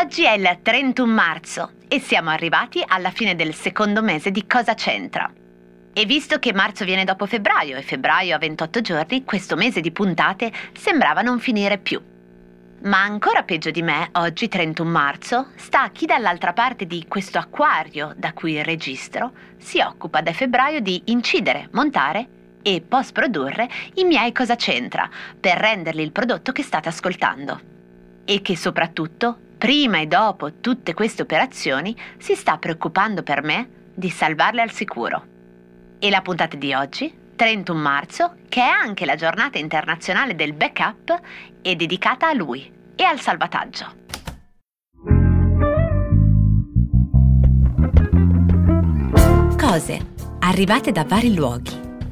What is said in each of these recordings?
Oggi è il 31 marzo e siamo arrivati alla fine del secondo mese di Cosa c'entra. E visto che marzo viene dopo febbraio e febbraio ha 28 giorni, questo mese di puntate sembrava non finire più. Ma ancora peggio di me, oggi 31 marzo, sta chi dall'altra parte di questo acquario da cui registro si occupa da febbraio di incidere, montare e post-produrre i miei Cosa c'entra per renderli il prodotto che state ascoltando. E che soprattutto, prima e dopo tutte queste operazioni, si sta preoccupando per me di salvarle al sicuro. E la puntata di oggi, 31 marzo, che è anche la giornata internazionale del backup, è dedicata a lui e al salvataggio. Cose arrivate da vari luoghi,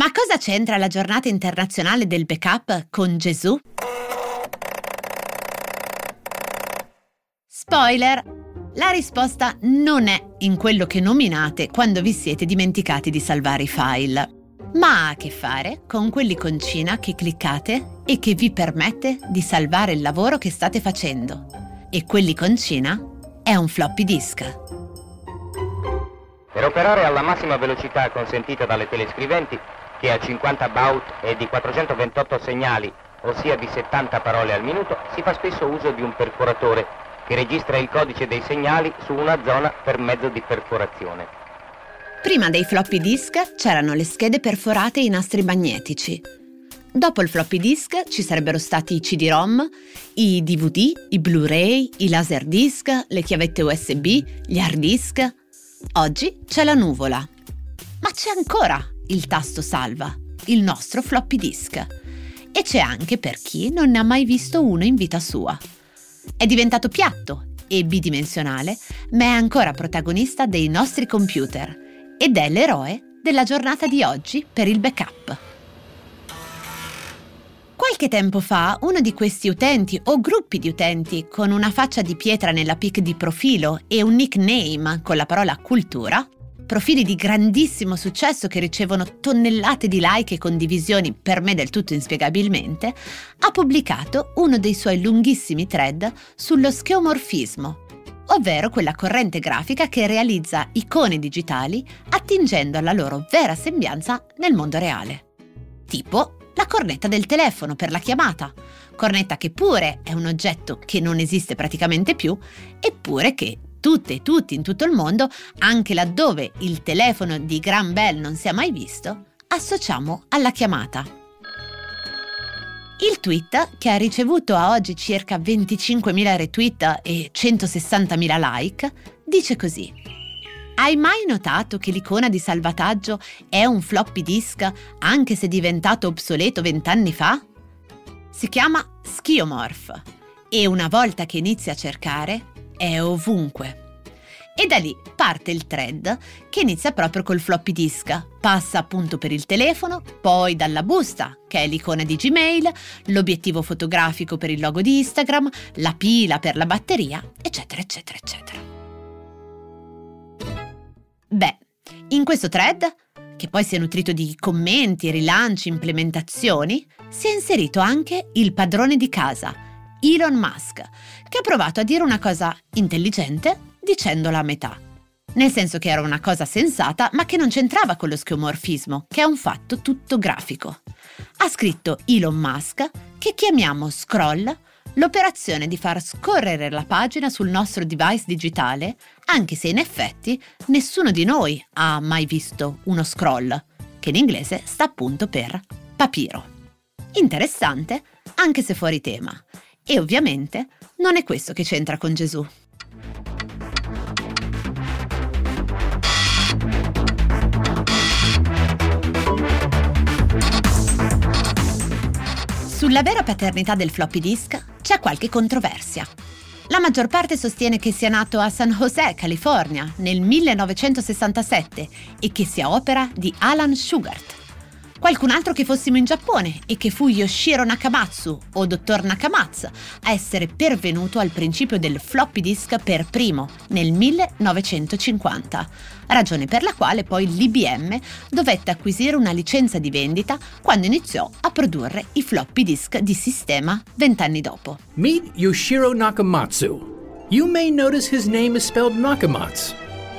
Ma cosa c'entra la giornata internazionale del backup con Gesù? Spoiler! La risposta non è in quello che nominate quando vi siete dimenticati di salvare i file ma ha a che fare con quell'iconcina che cliccate e che vi permette di salvare il lavoro che state facendo. E quell'iconcina è un floppy disk. Per operare alla massima velocità consentita dalle telescriventi, che a 50 baud e di 428 segnali, ossia di 70 parole al minuto, si fa spesso uso di un perforatore che registra il codice dei segnali su una zona per mezzo di perforazione. Prima dei floppy disk c'erano le schede perforate e i nastri magnetici. Dopo il floppy disk ci sarebbero stati i CD-ROM, i DVD, i Blu-ray, i Laserdisc, le chiavette USB, gli hard disk. Oggi c'è la nuvola. Ma c'è ancora il tasto salva, il nostro floppy disk. E c'è anche per chi non ne ha mai visto uno in vita sua. È diventato piatto e bidimensionale, ma è ancora protagonista dei nostri computer ed è l'eroe della giornata di oggi per il backup. Qualche tempo fa uno di questi utenti o gruppi di utenti con una faccia di pietra nella pic di profilo e un nickname con la parola cultura, profili di grandissimo successo che ricevono tonnellate di like e condivisioni per me del tutto inspiegabilmente, ha pubblicato uno dei suoi lunghissimi thread sullo scheomorfismo, ovvero quella corrente grafica che realizza icone digitali attingendo alla loro vera sembianza nel mondo reale. Tipo la cornetta del telefono per la chiamata, cornetta che pure è un oggetto che non esiste praticamente più, eppure che tutte e tutti in tutto il mondo, anche laddove il telefono di Gran Bell non si è mai visto, associamo alla chiamata. Il tweet, che ha ricevuto a oggi circa 25.000 retweet e 160.000 like, dice così. Hai mai notato che l'icona di salvataggio è un floppy disk anche se diventato obsoleto vent'anni fa? Si chiama Schiomorph e una volta che inizi a cercare è ovunque. E da lì parte il thread che inizia proprio col floppy disk. Passa appunto per il telefono, poi dalla busta, che è l'icona di Gmail, l'obiettivo fotografico per il logo di Instagram, la pila per la batteria, eccetera, eccetera, eccetera. Beh, in questo thread, che poi si è nutrito di commenti, rilanci, implementazioni, si è inserito anche il padrone di casa, Elon Musk, che ha provato a dire una cosa intelligente dicendola a metà. Nel senso che era una cosa sensata, ma che non c'entrava con lo schiomorfismo, che è un fatto tutto grafico. Ha scritto Elon Musk che chiamiamo scroll l'operazione di far scorrere la pagina sul nostro device digitale, anche se in effetti nessuno di noi ha mai visto uno scroll, che in inglese sta appunto per papiro. Interessante, anche se fuori tema. E ovviamente non è questo che c'entra con Gesù. Sulla vera paternità del floppy disk c'è qualche controversia. La maggior parte sostiene che sia nato a San José, California, nel 1967 e che sia opera di Alan Shugart. Qualcun altro che fossimo in Giappone e che fu Yoshiro Nakamatsu o dottor Nakamatsu a essere pervenuto al principio del floppy disk per primo nel 1950, ragione per la quale poi l'IBM dovette acquisire una licenza di vendita quando iniziò a produrre i floppy disk di sistema vent'anni dopo. Meet Yoshiro Nakamatsu. You may notice his name is spelled Nakamatsu.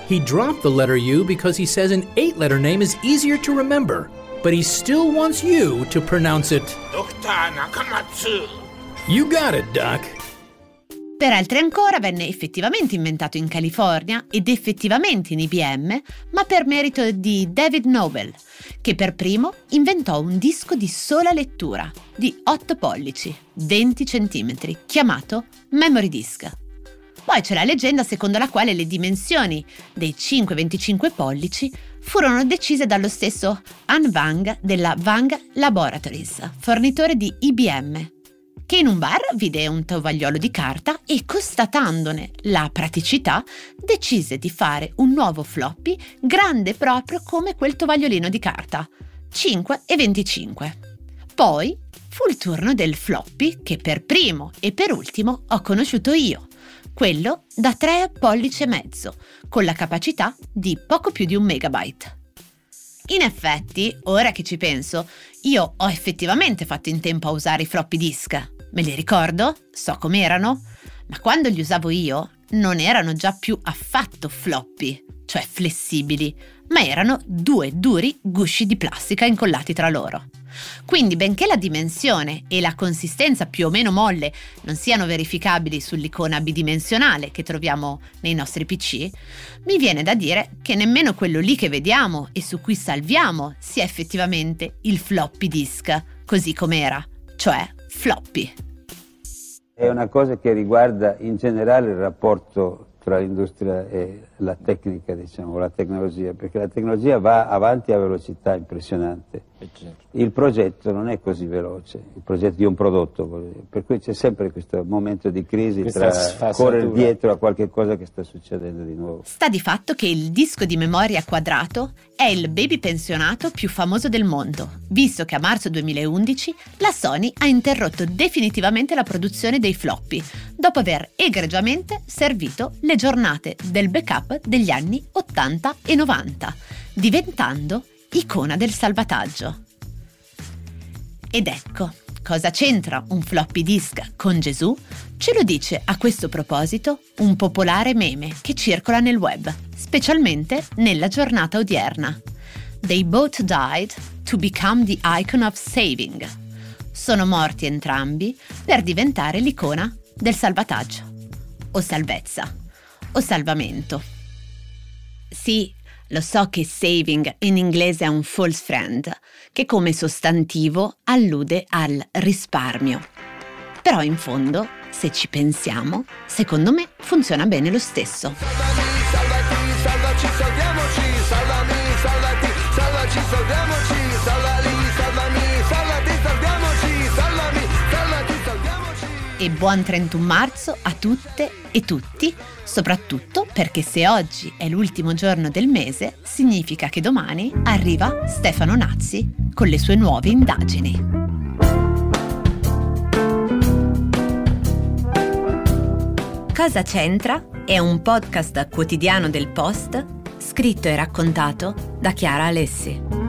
He dropped the letter U because he says an eight letter name is easier to remember but he still wants you to pronounce it Dr. Nakamatsu. You got it, Doc. Per altri ancora venne effettivamente inventato in California ed effettivamente in IBM, ma per merito di David Nobel, che per primo inventò un disco di sola lettura di 8 pollici, 20 cm, chiamato Memory Disk. Poi c'è la leggenda secondo la quale le dimensioni dei 5-25 pollici furono decise dallo stesso Han Wang della Wang Laboratories, fornitore di IBM, che in un bar vide un tovagliolo di carta e constatandone la praticità decise di fare un nuovo floppy grande proprio come quel tovagliolino di carta, 5 e 25. Poi fu il turno del floppy che per primo e per ultimo ho conosciuto io, quello da 3 pollici e mezzo, con la capacità di poco più di un megabyte. In effetti, ora che ci penso, io ho effettivamente fatto in tempo a usare i floppy disk. Me li ricordo? So com'erano? Ma quando li usavo io, non erano già più affatto floppy, cioè flessibili, ma erano due duri gusci di plastica incollati tra loro. Quindi, benché la dimensione e la consistenza più o meno molle non siano verificabili sull'icona bidimensionale che troviamo nei nostri PC, mi viene da dire che nemmeno quello lì che vediamo e su cui salviamo sia effettivamente il floppy disk, così com'era, cioè floppy. È una cosa che riguarda in generale il rapporto tra l'industria e la tecnica, diciamo, la tecnologia, perché la tecnologia va avanti a velocità impressionante. Eh, certo. Il progetto non è così veloce, il progetto di un prodotto, per cui c'è sempre questo momento di crisi Questa tra correre dietro a qualche cosa che sta succedendo di nuovo. Sta di fatto che il disco di memoria quadrato è il baby pensionato più famoso del mondo, visto che a marzo 2011 la Sony ha interrotto definitivamente la produzione dei floppy, dopo aver egregiamente servito le giornate del backup degli anni 80 e 90, diventando icona del salvataggio. Ed ecco, cosa c'entra un floppy disk con Gesù? Ce lo dice a questo proposito un popolare meme che circola nel web, specialmente nella giornata odierna. They both died to become the icon of saving. Sono morti entrambi per diventare l'icona del salvataggio, o salvezza, o salvamento. Sì, lo so che saving in inglese è un false friend, che come sostantivo allude al risparmio. Però in fondo, se ci pensiamo, secondo me funziona bene lo stesso. E buon 31 marzo a tutte e tutti soprattutto perché se oggi è l'ultimo giorno del mese, significa che domani arriva Stefano Nazzi con le sue nuove indagini. Cosa c'entra? È un podcast quotidiano del Post, scritto e raccontato da Chiara Alessi.